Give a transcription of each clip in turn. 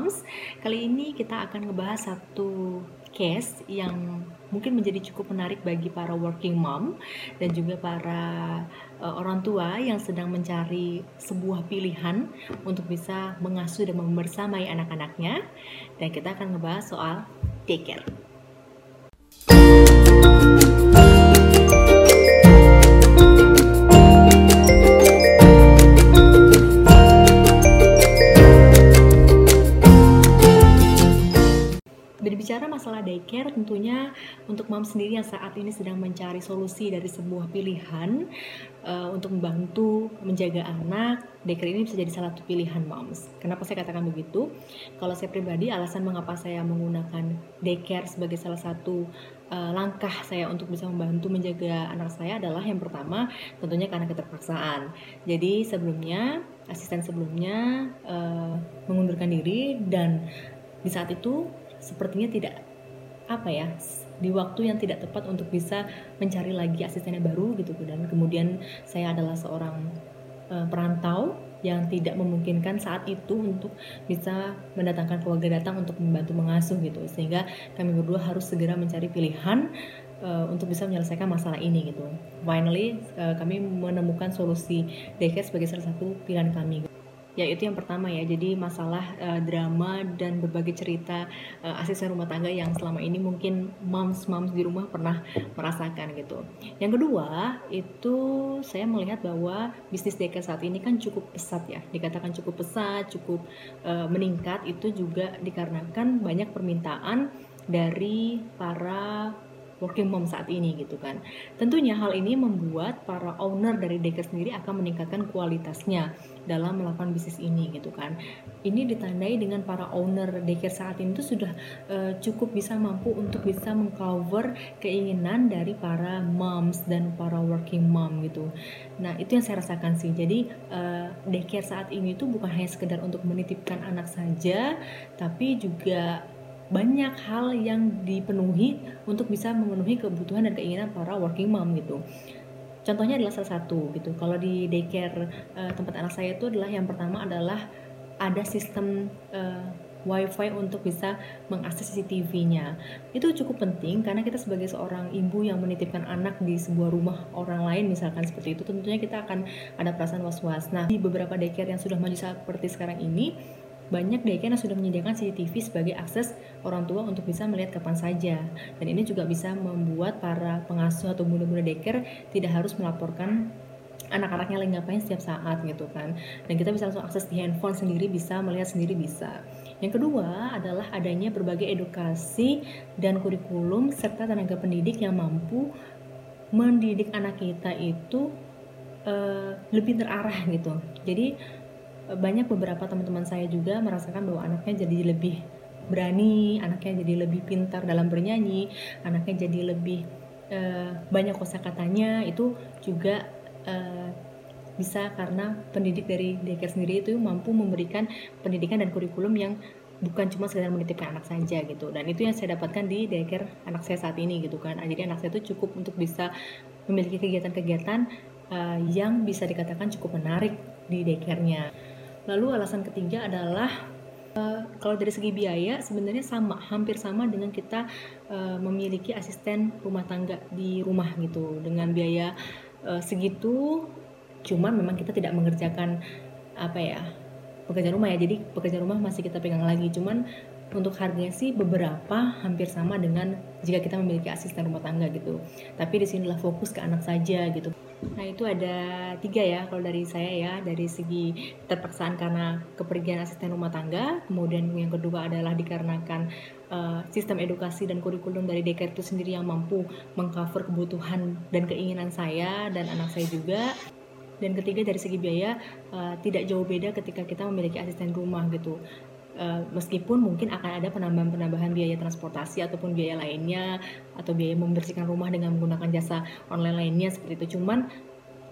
Moms. Kali ini kita akan ngebahas satu case yang mungkin menjadi cukup menarik bagi para working mom dan juga para uh, orang tua yang sedang mencari sebuah pilihan untuk bisa mengasuh dan membersamai anak-anaknya. Dan kita akan ngebahas soal daycare. Masalah daycare, tentunya untuk mom sendiri yang saat ini sedang mencari solusi dari sebuah pilihan uh, untuk membantu menjaga anak, daycare ini bisa jadi salah satu pilihan moms. Kenapa saya katakan begitu? Kalau saya pribadi, alasan mengapa saya menggunakan daycare sebagai salah satu uh, langkah saya untuk bisa membantu menjaga anak saya adalah yang pertama, tentunya karena keterpaksaan. Jadi sebelumnya, asisten sebelumnya uh, mengundurkan diri dan di saat itu sepertinya tidak apa ya di waktu yang tidak tepat untuk bisa mencari lagi asistennya baru gitu dan kemudian saya adalah seorang uh, perantau yang tidak memungkinkan saat itu untuk bisa mendatangkan keluarga datang untuk membantu mengasuh gitu. Sehingga kami berdua harus segera mencari pilihan uh, untuk bisa menyelesaikan masalah ini gitu. Finally uh, kami menemukan solusi daycare sebagai salah satu pilihan kami ya itu yang pertama ya. Jadi masalah uh, drama dan berbagai cerita uh, asisten rumah tangga yang selama ini mungkin moms moms di rumah pernah merasakan gitu. Yang kedua itu saya melihat bahwa bisnis deka saat ini kan cukup pesat ya. Dikatakan cukup pesat cukup uh, meningkat. Itu juga dikarenakan banyak permintaan dari para working mom saat ini gitu kan. Tentunya hal ini membuat para owner dari daycare sendiri akan meningkatkan kualitasnya dalam melakukan bisnis ini gitu kan. Ini ditandai dengan para owner daycare saat ini tuh sudah uh, cukup bisa mampu untuk bisa mengcover keinginan dari para moms dan para working mom gitu. Nah, itu yang saya rasakan sih. Jadi uh, daycare saat ini tuh bukan hanya sekedar untuk menitipkan anak saja, tapi juga banyak hal yang dipenuhi untuk bisa memenuhi kebutuhan dan keinginan para working mom gitu. Contohnya adalah salah satu gitu. Kalau di daycare uh, tempat anak saya itu adalah yang pertama adalah ada sistem uh, wifi untuk bisa mengakses CCTV-nya. Itu cukup penting karena kita sebagai seorang ibu yang menitipkan anak di sebuah rumah orang lain misalkan seperti itu tentunya kita akan ada perasaan was-was. Nah, di beberapa daycare yang sudah maju seperti sekarang ini banyak daycare yang sudah menyediakan CCTV sebagai akses orang tua untuk bisa melihat kapan saja. Dan ini juga bisa membuat para pengasuh atau bunda-bunda daycare tidak harus melaporkan anak-anaknya lagi ngapain setiap saat gitu kan. Dan kita bisa langsung akses di handphone sendiri bisa, melihat sendiri bisa. Yang kedua adalah adanya berbagai edukasi dan kurikulum serta tenaga pendidik yang mampu mendidik anak kita itu uh, lebih terarah gitu. Jadi banyak beberapa teman-teman saya juga merasakan bahwa anaknya jadi lebih berani, anaknya jadi lebih pintar dalam bernyanyi, anaknya jadi lebih uh, banyak kosakatanya. Itu juga uh, bisa karena pendidik dari daycare sendiri itu mampu memberikan pendidikan dan kurikulum yang bukan cuma sekedar menitipkan anak saja gitu. Dan itu yang saya dapatkan di daycare anak saya saat ini gitu kan. Jadi anak saya itu cukup untuk bisa memiliki kegiatan-kegiatan uh, yang bisa dikatakan cukup menarik di daycare-nya Lalu alasan ketiga adalah uh, kalau dari segi biaya sebenarnya sama, hampir sama dengan kita uh, memiliki asisten rumah tangga di rumah gitu dengan biaya uh, segitu. Cuman memang kita tidak mengerjakan apa ya pekerjaan rumah ya. Jadi pekerjaan rumah masih kita pegang lagi. Cuman untuk harganya sih beberapa hampir sama dengan jika kita memiliki asisten rumah tangga gitu. Tapi di sinilah fokus ke anak saja gitu. Nah itu ada tiga ya kalau dari saya ya dari segi terpaksaan karena kepergian asisten rumah tangga, kemudian yang kedua adalah dikarenakan uh, sistem edukasi dan kurikulum dari daycare itu sendiri yang mampu mengcover kebutuhan dan keinginan saya dan anak saya juga. Dan ketiga dari segi biaya uh, tidak jauh beda ketika kita memiliki asisten rumah gitu. Uh, meskipun mungkin akan ada penambahan-penambahan biaya transportasi ataupun biaya lainnya atau biaya membersihkan rumah dengan menggunakan jasa online lainnya seperti itu. Cuman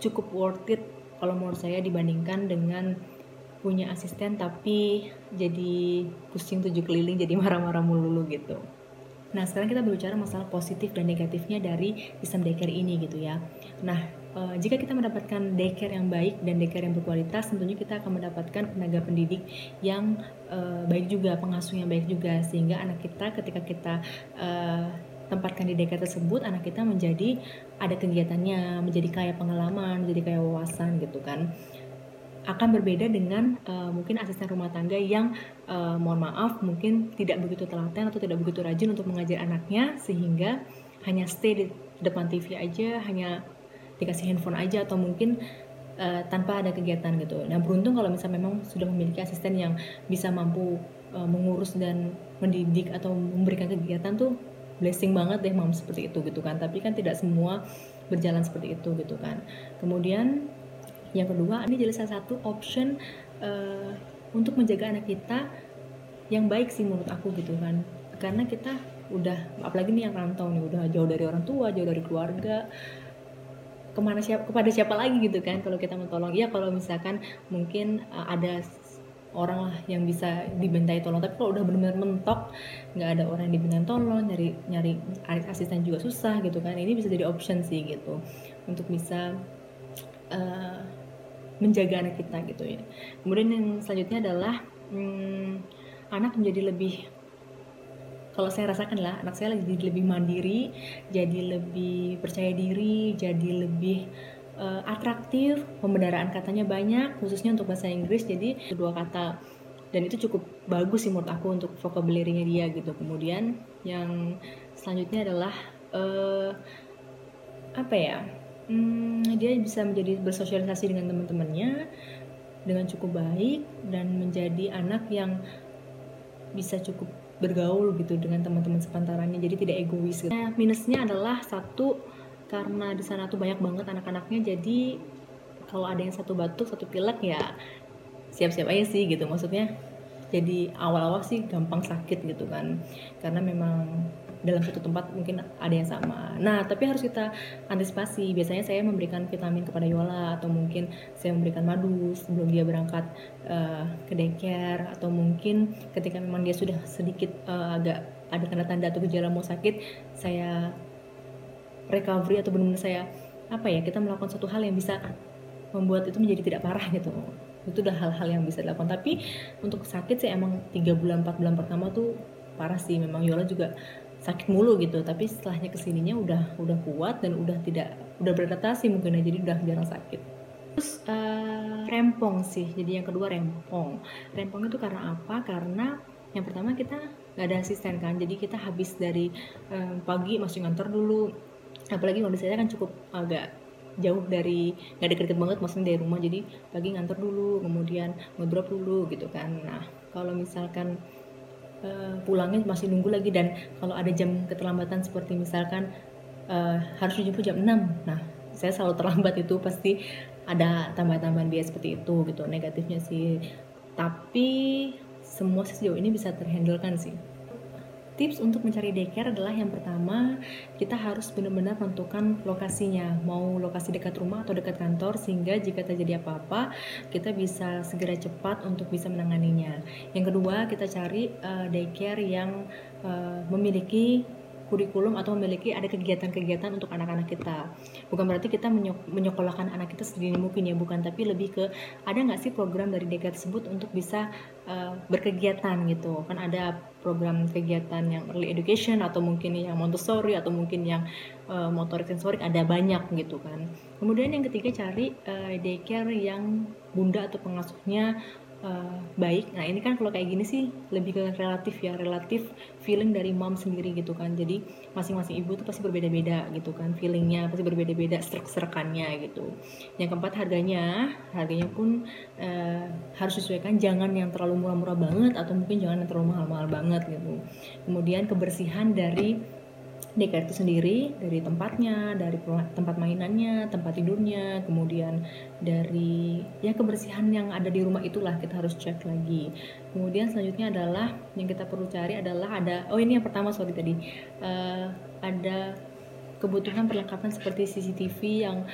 cukup worth it kalau menurut saya dibandingkan dengan punya asisten tapi jadi pusing tujuh keliling jadi marah-marah mulu gitu. Nah sekarang kita berbicara masalah positif dan negatifnya dari sistem daycare ini gitu ya. Nah uh, jika kita mendapatkan daycare yang baik dan daycare yang berkualitas, tentunya kita akan mendapatkan tenaga pendidik yang uh, baik juga, pengasuh yang baik juga, sehingga anak kita ketika kita uh, tempatkan di daycare tersebut, anak kita menjadi ada kegiatannya, menjadi kaya pengalaman, menjadi kaya wawasan gitu kan. Akan berbeda dengan uh, mungkin asisten rumah tangga yang uh, mohon maaf mungkin tidak begitu telaten atau tidak begitu rajin untuk mengajar anaknya sehingga hanya stay di depan TV aja hanya dikasih handphone aja atau mungkin uh, tanpa ada kegiatan gitu. Nah beruntung kalau misalnya memang sudah memiliki asisten yang bisa mampu uh, mengurus dan mendidik atau memberikan kegiatan tuh blessing banget deh mam seperti itu gitu kan. Tapi kan tidak semua berjalan seperti itu gitu kan. Kemudian yang kedua ini jadi salah satu option uh, untuk menjaga anak kita yang baik sih menurut aku gitu kan. Karena kita udah apalagi nih yang rantau nih udah jauh dari orang tua, jauh dari keluarga ke mana siapa kepada siapa lagi gitu kan kalau kita mau ya kalau misalkan mungkin uh, ada orang lah yang bisa dibentai tolong. Tapi kalau udah benar-benar mentok nggak ada orang yang dibentai tolong nyari nyari asisten juga susah gitu kan. Ini bisa jadi option sih gitu untuk bisa uh, menjaga anak kita gitu ya. Kemudian yang selanjutnya adalah hmm, anak menjadi lebih kalau saya rasakan lah anak saya jadi lebih mandiri jadi lebih percaya diri jadi lebih uh, atraktif pembendaraan katanya banyak khususnya untuk bahasa Inggris jadi kedua kata dan itu cukup bagus sih menurut aku untuk vocabulary-nya dia gitu. Kemudian yang selanjutnya adalah uh, apa ya hmm, dia bisa menjadi bersosialisasi dengan teman-temannya dengan cukup baik dan menjadi anak yang bisa cukup bergaul gitu dengan teman-teman sepantarannya jadi tidak egois gitu. Minusnya adalah satu karena di sana tuh banyak banget anak-anaknya jadi kalau ada yang satu batuk satu pilek ya siap-siap aja sih gitu maksudnya jadi awal-awal sih gampang sakit gitu kan karena memang dalam satu tempat mungkin ada yang sama. Nah, tapi harus kita antisipasi. Biasanya saya memberikan vitamin kepada Yola atau mungkin saya memberikan madu sebelum dia berangkat uh, ke daycare atau mungkin ketika memang dia sudah sedikit uh, agak ada tanda-tanda atau gejala mau sakit, saya recovery atau benar-benar saya apa ya kita melakukan satu hal yang bisa membuat itu menjadi tidak parah gitu itu udah hal-hal yang bisa dilakukan tapi untuk sakit sih emang tiga bulan empat bulan pertama tuh parah sih memang Yola juga sakit mulu gitu. Tapi setelahnya ke sininya udah udah kuat dan udah tidak udah beradaptasi mungkin ya. Jadi udah jarang sakit. Terus uh, rempong sih. Jadi yang kedua rempong. Rempong itu karena apa? Karena yang pertama kita nggak ada asisten kan. Jadi kita habis dari um, pagi masih ngantor dulu. Apalagi kondisi saya kan cukup agak jauh dari nggak deket-deket banget maksudnya dari rumah. Jadi pagi ngantor dulu kemudian ngedrop dulu gitu kan. Nah kalau misalkan uh, pulangnya masih nunggu lagi dan kalau ada jam keterlambatan seperti misalkan uh, harus dijemput jam 6 nah saya selalu terlambat itu pasti ada tambahan-tambahan biaya seperti itu gitu negatifnya sih. Tapi semua sejauh ini bisa terhandle kan sih tips untuk mencari daycare adalah yang pertama kita harus benar-benar menentukan lokasinya. Mau lokasi dekat rumah atau dekat kantor sehingga jika terjadi apa-apa kita bisa segera cepat untuk bisa menanganinya. Yang kedua kita cari uh, daycare yang uh, memiliki kurikulum atau memiliki ada kegiatan-kegiatan untuk anak-anak kita. Bukan berarti kita menyekolahkan anak kita sedini mungkin ya, bukan. Tapi lebih ke ada nggak sih program dari DK tersebut untuk bisa uh, berkegiatan gitu. Kan ada program kegiatan yang early education atau mungkin yang Montessori atau mungkin yang uh, motorik sensorik ada banyak gitu kan. Kemudian yang ketiga cari uh, daycare yang bunda atau pengasuhnya uh, baik. Nah ini kan kalau kayak gini sih lebih ke relatif ya, relatif feeling dari mom sendiri gitu kan. Jadi masing-masing ibu tuh pasti berbeda-beda gitu kan, feelingnya pasti berbeda-beda, serk-serkannya gitu. Yang keempat harganya, harganya pun uh, harus disesuaikan, jangan yang terlalu murah-murah banget atau mungkin jangan yang terlalu mahal-mahal banget gitu. Kemudian kebersihan dari daycare itu sendiri dari tempatnya, dari tempat mainannya, tempat tidurnya, kemudian dari ya kebersihan yang ada di rumah itulah kita harus cek lagi. Kemudian selanjutnya adalah yang kita perlu cari adalah ada oh ini yang pertama sorry tadi uh, ada kebutuhan perlengkapan seperti CCTV yang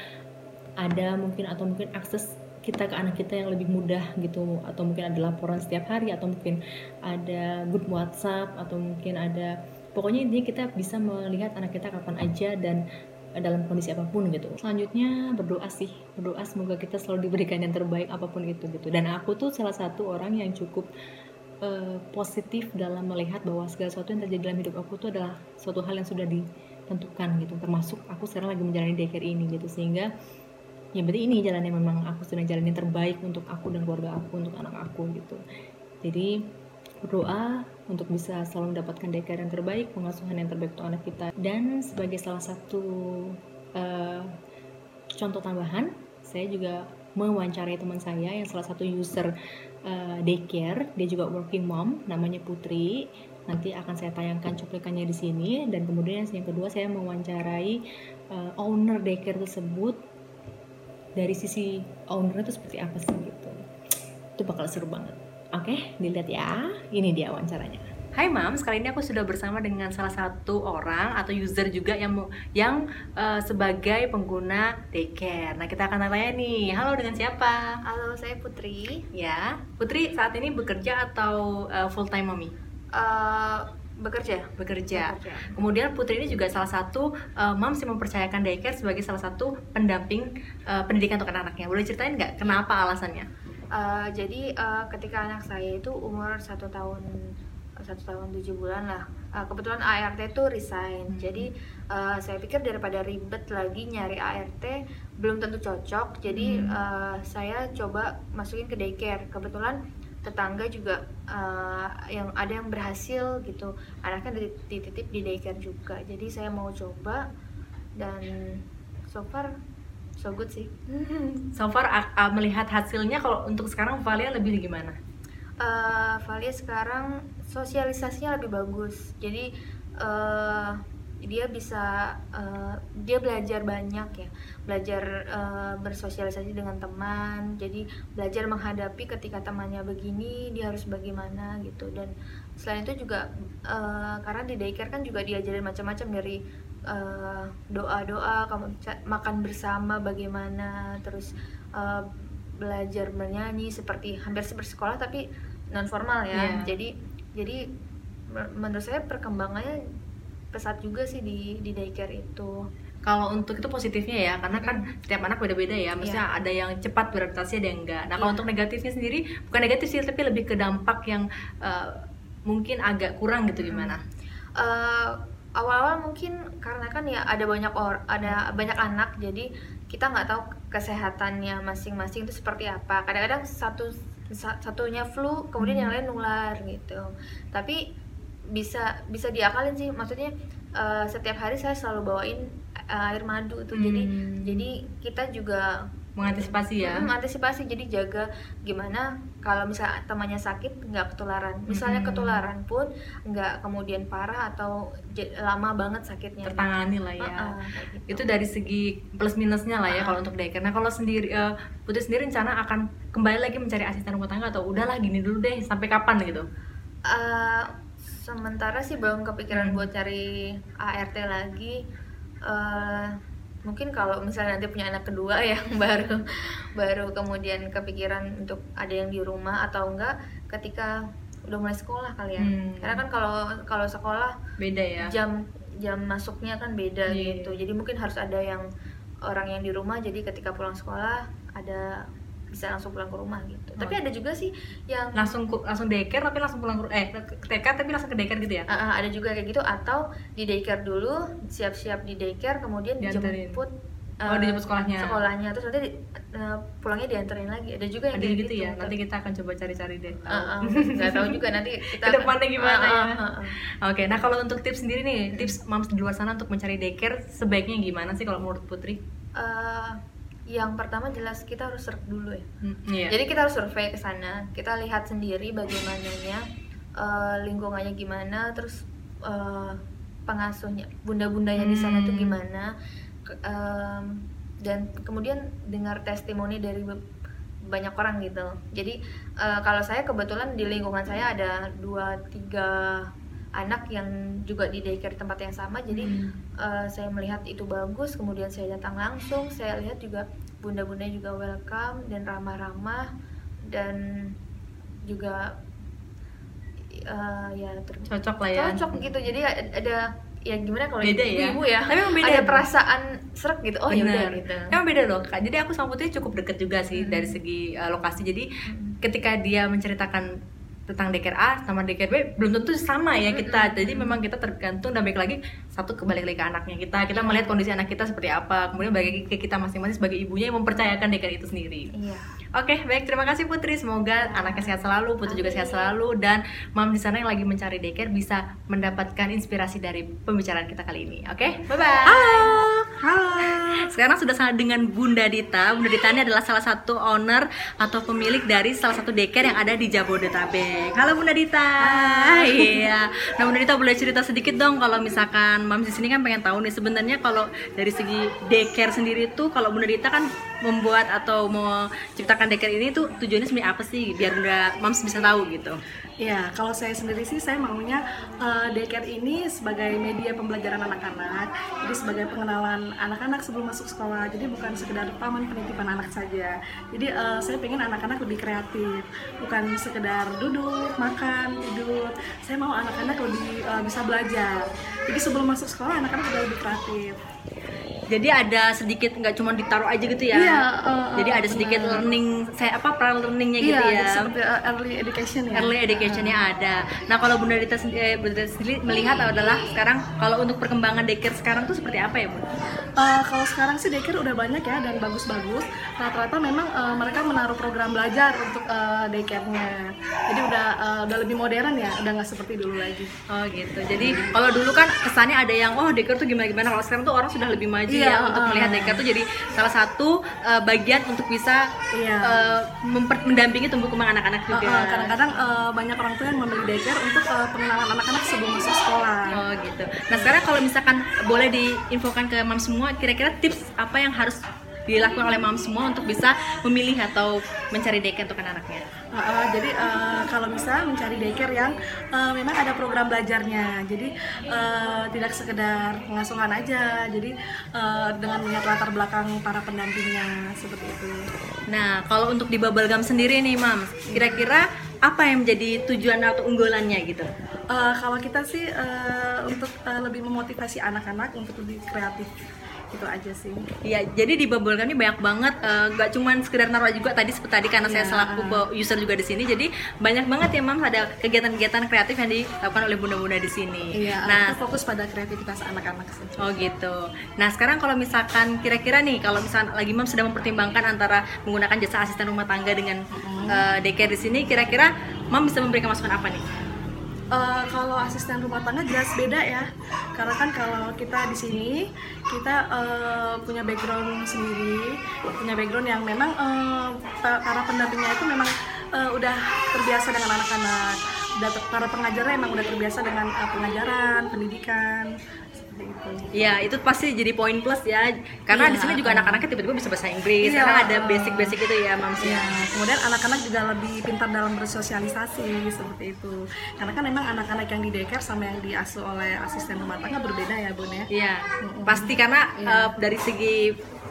ada mungkin atau mungkin akses kita ke anak kita yang lebih mudah gitu atau mungkin ada laporan setiap hari atau mungkin ada grup WhatsApp atau mungkin ada pokoknya intinya kita bisa melihat anak kita kapan aja dan dalam kondisi apa pun gitu. Selanjutnya berdoa sih. Berdoa semoga kita selalu diberikan yang terbaik apa pun itu gitu. Dan aku tuh salah satu orang yang cukup uh, positif dalam melihat bahwa segala sesuatu yang terjadi dalam hidup aku tuh adalah suatu hal yang sudah ditentukan gitu. Termasuk aku sekarang lagi menjalani daycare ini gitu. Sehingga ya berarti ini jalan yang memang aku sedang jalani terbaik untuk aku dan keluarga aku untuk anak aku gitu. Jadi berdoa untuk bisa selalu mendapatkan daycare yang terbaik, pengasuhan yang terbaik untuk anak kita. Dan sebagai salah satu uh, contoh tambahan, saya juga mewawancarai teman saya yang salah satu user uh, daycare, dia juga working mom, namanya Putri. Nanti akan saya tayangkan cuplikannya di sini dan kemudian yang kedua saya mewawancarai uh, owner daycare tersebut dari sisi owner itu seperti apa sih gitu. Itu bakal seru banget. Oke, dilihat ya. Ini dia wawancaranya. Hai Mam, kali ini aku sudah bersama dengan salah satu orang atau user juga yang yang uh, sebagai pengguna daycare. Nah, kita akan tanya nih. Halo, dengan siapa? Halo, saya Putri. Ya. Putri saat ini bekerja atau uh, eh, full time mommy? Uh, bekerja. bekerja. Bekerja. Kemudian Putri ini juga salah satu uh, moms yang mempercayakan daycare sebagai salah satu pendamping uh, pendidikan untuk anak-anaknya. Boleh ceritain nggak kenapa alasannya? Uh, jadi uh, ketika anak saya itu umur satu tahun satu tahun tujuh bulan lah uh, kebetulan ART itu resign. Hmm. jadi uh, saya pikir daripada ribet lagi nyari ART belum tentu cocok. Jadi hmm. uh, saya coba masukin ke daycare. Kebetulan tetangga juga uh, yang ada yang berhasil gitu. Anaknya dititip di daycare juga. Jadi saya mau coba dan so far so good sih. So far uh, melihat hasilnya kalau untuk sekarang Valia lebih gimana? Uh, Valia sekarang sosialisasinya lebih bagus. Jadi uh, dia bisa uh, dia belajar banyak ya. Belajar uh, bersosialisasi dengan teman. Jadi belajar menghadapi ketika temannya begini dia harus bagaimana gitu. Dan selain itu juga uh, karena di daycare kan juga diajarin macam-macam dari uh, doa-doa kamu makan bersama bagaimana terus uh, belajar menyanyi seperti hampir seperti sekolah tapi non formal ya yeah. jadi jadi menurut saya perkembangannya pesat juga sih di di daycare itu kalau untuk itu positifnya ya karena kan setiap anak beda-beda ya maksudnya yeah. ada yang cepat beradaptasi ada yang enggak nah yeah. kalau iya. untuk negatifnya sendiri bukan negatif sih tapi lebih ke dampak yang uh, mungkin agak kurang gitu gimana uh, awal-awal mungkin karena kan ya ada banyak or ada banyak anak jadi kita nggak tahu kesehatannya masing-masing itu seperti apa kadang-kadang satu satunya flu kemudian hmm. yang lain nular gitu tapi bisa bisa diakalin sih maksudnya uh, setiap hari saya selalu bawain uh, air madu itu hmm. jadi jadi kita juga mengantisipasi ya mengantisipasi jadi jaga gimana kalau misalnya temannya sakit nggak ketularan misalnya hmm. ketularan pun nggak kemudian parah atau lama banget sakitnya tertangani lah ya uh, uh, gitu. itu dari segi plus minusnya lah ya uh. kalau untuk daycare nah kalau sendiri uh, putri sendiri rencana akan kembali lagi mencari asisten rumah tangga atau udahlah gini dulu deh sampai kapan gitu uh, sementara sih belum kepikiran hmm. buat cari ART lagi uh, mungkin kalau misalnya nanti punya anak kedua yang baru baru kemudian kepikiran untuk ada yang di rumah atau enggak ketika udah mulai sekolah kali ya hmm. karena kan kalau kalau sekolah beda ya jam jam masuknya kan beda yeah. gitu jadi mungkin harus ada yang orang yang di rumah jadi ketika pulang sekolah ada bisa langsung pulang ke rumah gitu. Oh. Tapi ada juga sih yang langsung langsung daycare tapi langsung pulang ke eh ke TK tapi langsung ke daycare gitu ya? Uh, uh, ada juga kayak gitu atau di daycare dulu siap-siap di daycare kemudian Diantarin. dijemput uh, oh dijemput sekolahnya sekolahnya terus nanti uh, pulangnya dianterin lagi ada juga yang ada gitu, gitu ya nanti kita akan coba cari-cari deh tahu. Uh, uh, nggak tahu juga nanti kita ke depannya gimana uh, uh, ya uh, uh. oke okay, nah kalau untuk tips sendiri nih tips moms di luar sana untuk mencari daycare sebaiknya gimana sih kalau menurut Putri uh, yang pertama jelas kita harus serp dulu ya. Hmm, yeah. Jadi kita harus survei ke sana, kita lihat sendiri bagaimananya uh, lingkungannya gimana, terus uh, pengasuhnya, bunda-bundanya hmm. di sana tuh hmm. gimana, um, dan kemudian dengar testimoni dari banyak orang gitu. Jadi uh, kalau saya kebetulan di lingkungan saya ada dua tiga anak yang juga di daycare tempat yang sama jadi hmm. uh, saya melihat itu bagus kemudian saya datang langsung saya lihat juga bunda-bunda juga welcome dan ramah-ramah dan juga uh, ya cocok lah ya cocok gitu jadi ada ya gimana kalau Beda ya? ibu ya Tapi beda ada perasaan serak gitu oh ya Bener. gitu Emang beda loh kak. Jadi aku sama Putri cukup deket juga sih Hmm. dari segi uh, lokasi. Jadi Hmm. ketika dia menceritakan tentang daycare A sama daycare B belum tentu sama ya kita. Jadi memang kita tergantung dan balik lagi satu kembali lagi ke anaknya kita. Kita melihat kondisi anak kita seperti apa. Kemudian balik lagi ke kita masing-masing sebagai ibunya yang mempercayakan daycare itu sendiri. iya Oke, baik terima kasih Putri. Semoga anaknya sehat selalu, Putri juga sehat selalu dan mam di sana yang lagi mencari daycare bisa mendapatkan inspirasi dari pembicaraan kita kali ini. Oke, bye bye. Halo. Halo. Sekarang sudah sama dengan Bunda Dita. Bunda Dita ini adalah salah satu owner atau pemilik dari salah satu daycare yang ada di Jabodetabek. Halo Bunda Dita. Iya. Nah Bunda Dita boleh cerita sedikit dong kalau misalkan Mams di sini kan pengen tahu nih sebenarnya kalau dari segi daycare sendiri tuh kalau Bunda Dita kan membuat atau mau ciptakan daycare ini tuh tujuannya sebenarnya apa sih biar Bunda Mams bisa tahu gitu. Ya, kalau saya sendiri sih saya maunya eh, daycare ini sebagai media pembelajaran anak-anak, jadi sebagai pengenalan anak-anak sebelum masuk sekolah. Jadi bukan sekedar taman penitipan anak saja. Jadi eh, saya pengen anak-anak lebih kreatif, bukan sekedar duduk, makan, tidur. Saya mau anak-anak lebih eh, bisa belajar. Jadi sebelum masuk sekolah anak-anak sudah lebih kreatif. Jadi ada sedikit nggak cuma ditaruh aja gitu ya. Iya, eh, Jadi ada sedikit benar. learning saya apa pra learningnya gitu Iya, ya. seperti eh, early education ya. early educationnya ada. Nah kalau Bunda Dita sendi- eh, Bunda Dita sendiri melihat adalah sekarang kalau untuk perkembangan daycare sekarang tuh seperti apa ya Bunda? Eh, kalau sekarang sih daycare udah banyak ya dan bagus-bagus. Rata-rata memang eh, mereka menaruh program belajar untuk eh, daycare-nya. Jadi udah eh, udah lebih modern ya, udah nggak seperti dulu lagi. Oh gitu. Jadi kalau dulu kan kesannya ada yang oh daycare tuh gimana gimana. Kalau sekarang tuh orang sudah lebih maju Iya, ya untuk uh. melihat daycare tuh jadi salah satu uh, bagian untuk bisa Iya. uh, memper- mendampingi tumbuh kembang anak-anak juga. kadang-kadang eh, banyak orang tua yang membeli daycare untuk eh, pengenalan anak-anak sebelum masuk sekolah. Oh gitu. Nah sekarang kalau misalkan boleh diinfokan ke mam semua, kira-kira tips apa yang harus dilakukan oleh mam semua untuk bisa memilih atau mencari daycare untuk anak-anaknya? Uh, uh, jadi uh, kalau bisa mencari daycare yang uh, memang ada program belajarnya. Jadi uh, tidak sekedar pengasuhan aja. Jadi uh, dengan melihat latar belakang para pendampingnya seperti itu. Nah, kalau untuk di Bubble Gum sendiri nih, Mam, kira-kira apa yang menjadi tujuan atau unggulannya gitu? Uh, kalau kita sih uh, untuk uh, lebih memotivasi anak-anak untuk lebih kreatif itu aja sih. Iya, jadi di Bubble ini banyak banget, eh, nggak cuman sekedar naruh juga tadi seperti tadi karena saya Iya. selaku user juga di sini, jadi banyak banget ya, Mam, ada kegiatan-kegiatan kreatif yang dilakukan oleh bunda-bunda di sini. Iya, nah, kita fokus pada kreativitas anak-anak sih. Oh gitu. Nah sekarang kalau misalkan kira-kira nih kalau misalkan lagi mam sedang mempertimbangkan antara menggunakan jasa asisten rumah tangga dengan eh, daycare di sini, kira-kira mam bisa memberikan masukan apa nih? Eh, kalau asisten rumah tangga jelas beda ya, karena kan kalau kita di sini kita eh, punya background sendiri, punya background yang memang pa- para pendampingnya itu memang eh, udah terbiasa dengan anak-anak, para pengajarnya emang udah terbiasa dengan eh, pengajaran, pendidikan seperti itu. Ya pasti jadi poin plus ya, karena di Iya, sini juga uh. anak-anaknya tiba-tiba bisa bahasa Inggris, Iya, karena ada uh. basic-basic itu ya mam Ya, kemudian anak-anak juga lebih pintar dalam bersosialisasi seperti itu. Karena kan memang anak-anak yang di daycare sama yang diasuh oleh asisten rumah tangga berbeda ya, Bun ya. Iya, pasti karena Iya. eh, dari segi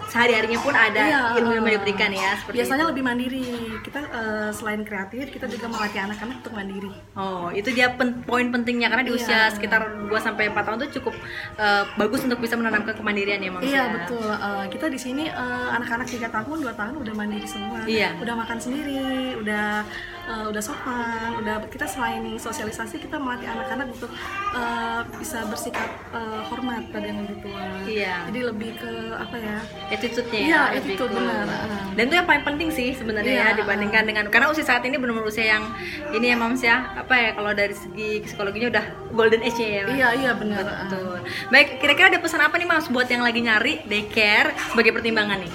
sehari-harinya pun ada Iya, ilmu yang uh, diberikan ya seperti biasanya itu. lebih mandiri kita eh, selain kreatif kita juga melatih anak-anak untuk mandiri Oh, itu dia pen- poin pentingnya karena di Iya. usia sekitar 2 sampai 4 tahun tuh cukup eh, bagus untuk bisa menanamkan kemandirian ya, Mam. iya ya. betul Eh, kita di sini eh, anak-anak tiga tahun dua tahun udah mandiri semua Iya. udah makan sendiri udah eh, udah sopan udah kita selain sosialisasi kita melatih anak-anak untuk eh, bisa bersikap eh, hormat pada yang lebih tua Iya. jadi lebih ke apa ya attitude-nya Iya, ya, attitude, ke- benar. Ah. Dan itu yang paling penting sih sebenarnya Iya, ya dibandingkan dengan karena usia saat ini benar-benar usia yang ini ya Mams ya, apa ya kalau dari segi psikologinya udah golden age ya. Iya iya benar Betul. Baik, kira-kira ada pesan apa nih Mams buat yang lagi nyari daycare sebagai pertimbangan nih?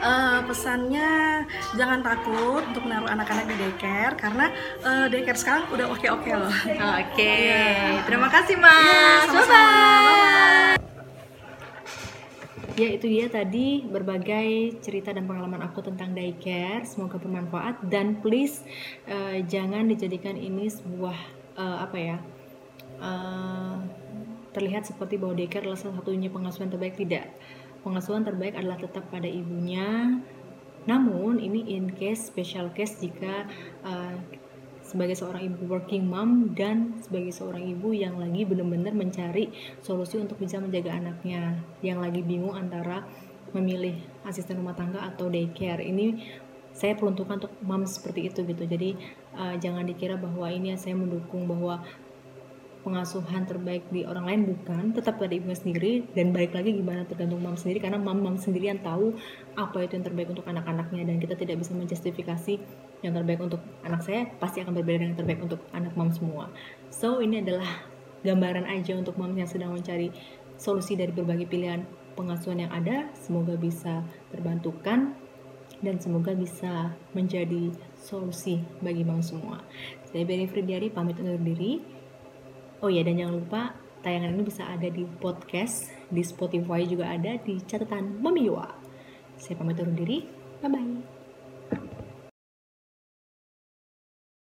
Eh, pesannya jangan takut untuk menaruh anak-anak di daycare karena eh, daycare sekarang udah oke-oke loh. Oke, Iya. terima kasih Mas. Iya, sama-sama. Bye-bye. Ya itu dia tadi berbagai cerita dan pengalaman aku tentang daycare. Semoga bermanfaat dan please eh, jangan dijadikan ini sebuah eh, apa ya eh, terlihat seperti bahwa daycare adalah salah satunya pengasuhan terbaik tidak. Pengasuhan terbaik adalah tetap pada ibunya. Namun ini in case special case jika eh, sebagai seorang ibu working mom dan sebagai seorang ibu yang lagi benar-benar mencari solusi untuk bisa menjaga anaknya yang lagi bingung antara memilih asisten rumah tangga atau daycare ini saya peruntukkan untuk mom seperti itu gitu jadi uh, jangan dikira bahwa ini saya mendukung bahwa pengasuhan terbaik di orang lain bukan tetap pada ibunya sendiri. Dan balik lagi gimana tergantung mam sendiri. Karena mam mam sendiri yang tahu apa itu yang terbaik untuk anak-anaknya. Dan kita tidak bisa menjustifikasi yang terbaik untuk anak saya pasti akan berbeda dengan yang terbaik untuk anak mam semua. So ini adalah gambaran aja untuk mam yang sedang mencari solusi dari berbagai pilihan pengasuhan yang ada. Semoga bisa terbantukan dan semoga bisa menjadi solusi bagi mam semua. Saya Beri Fridiari pamit undur diri Oh ya dan jangan lupa tayangan ini bisa ada di podcast, di Spotify juga ada di catatan Mami Yua. Saya pamit undur diri. Bye bye.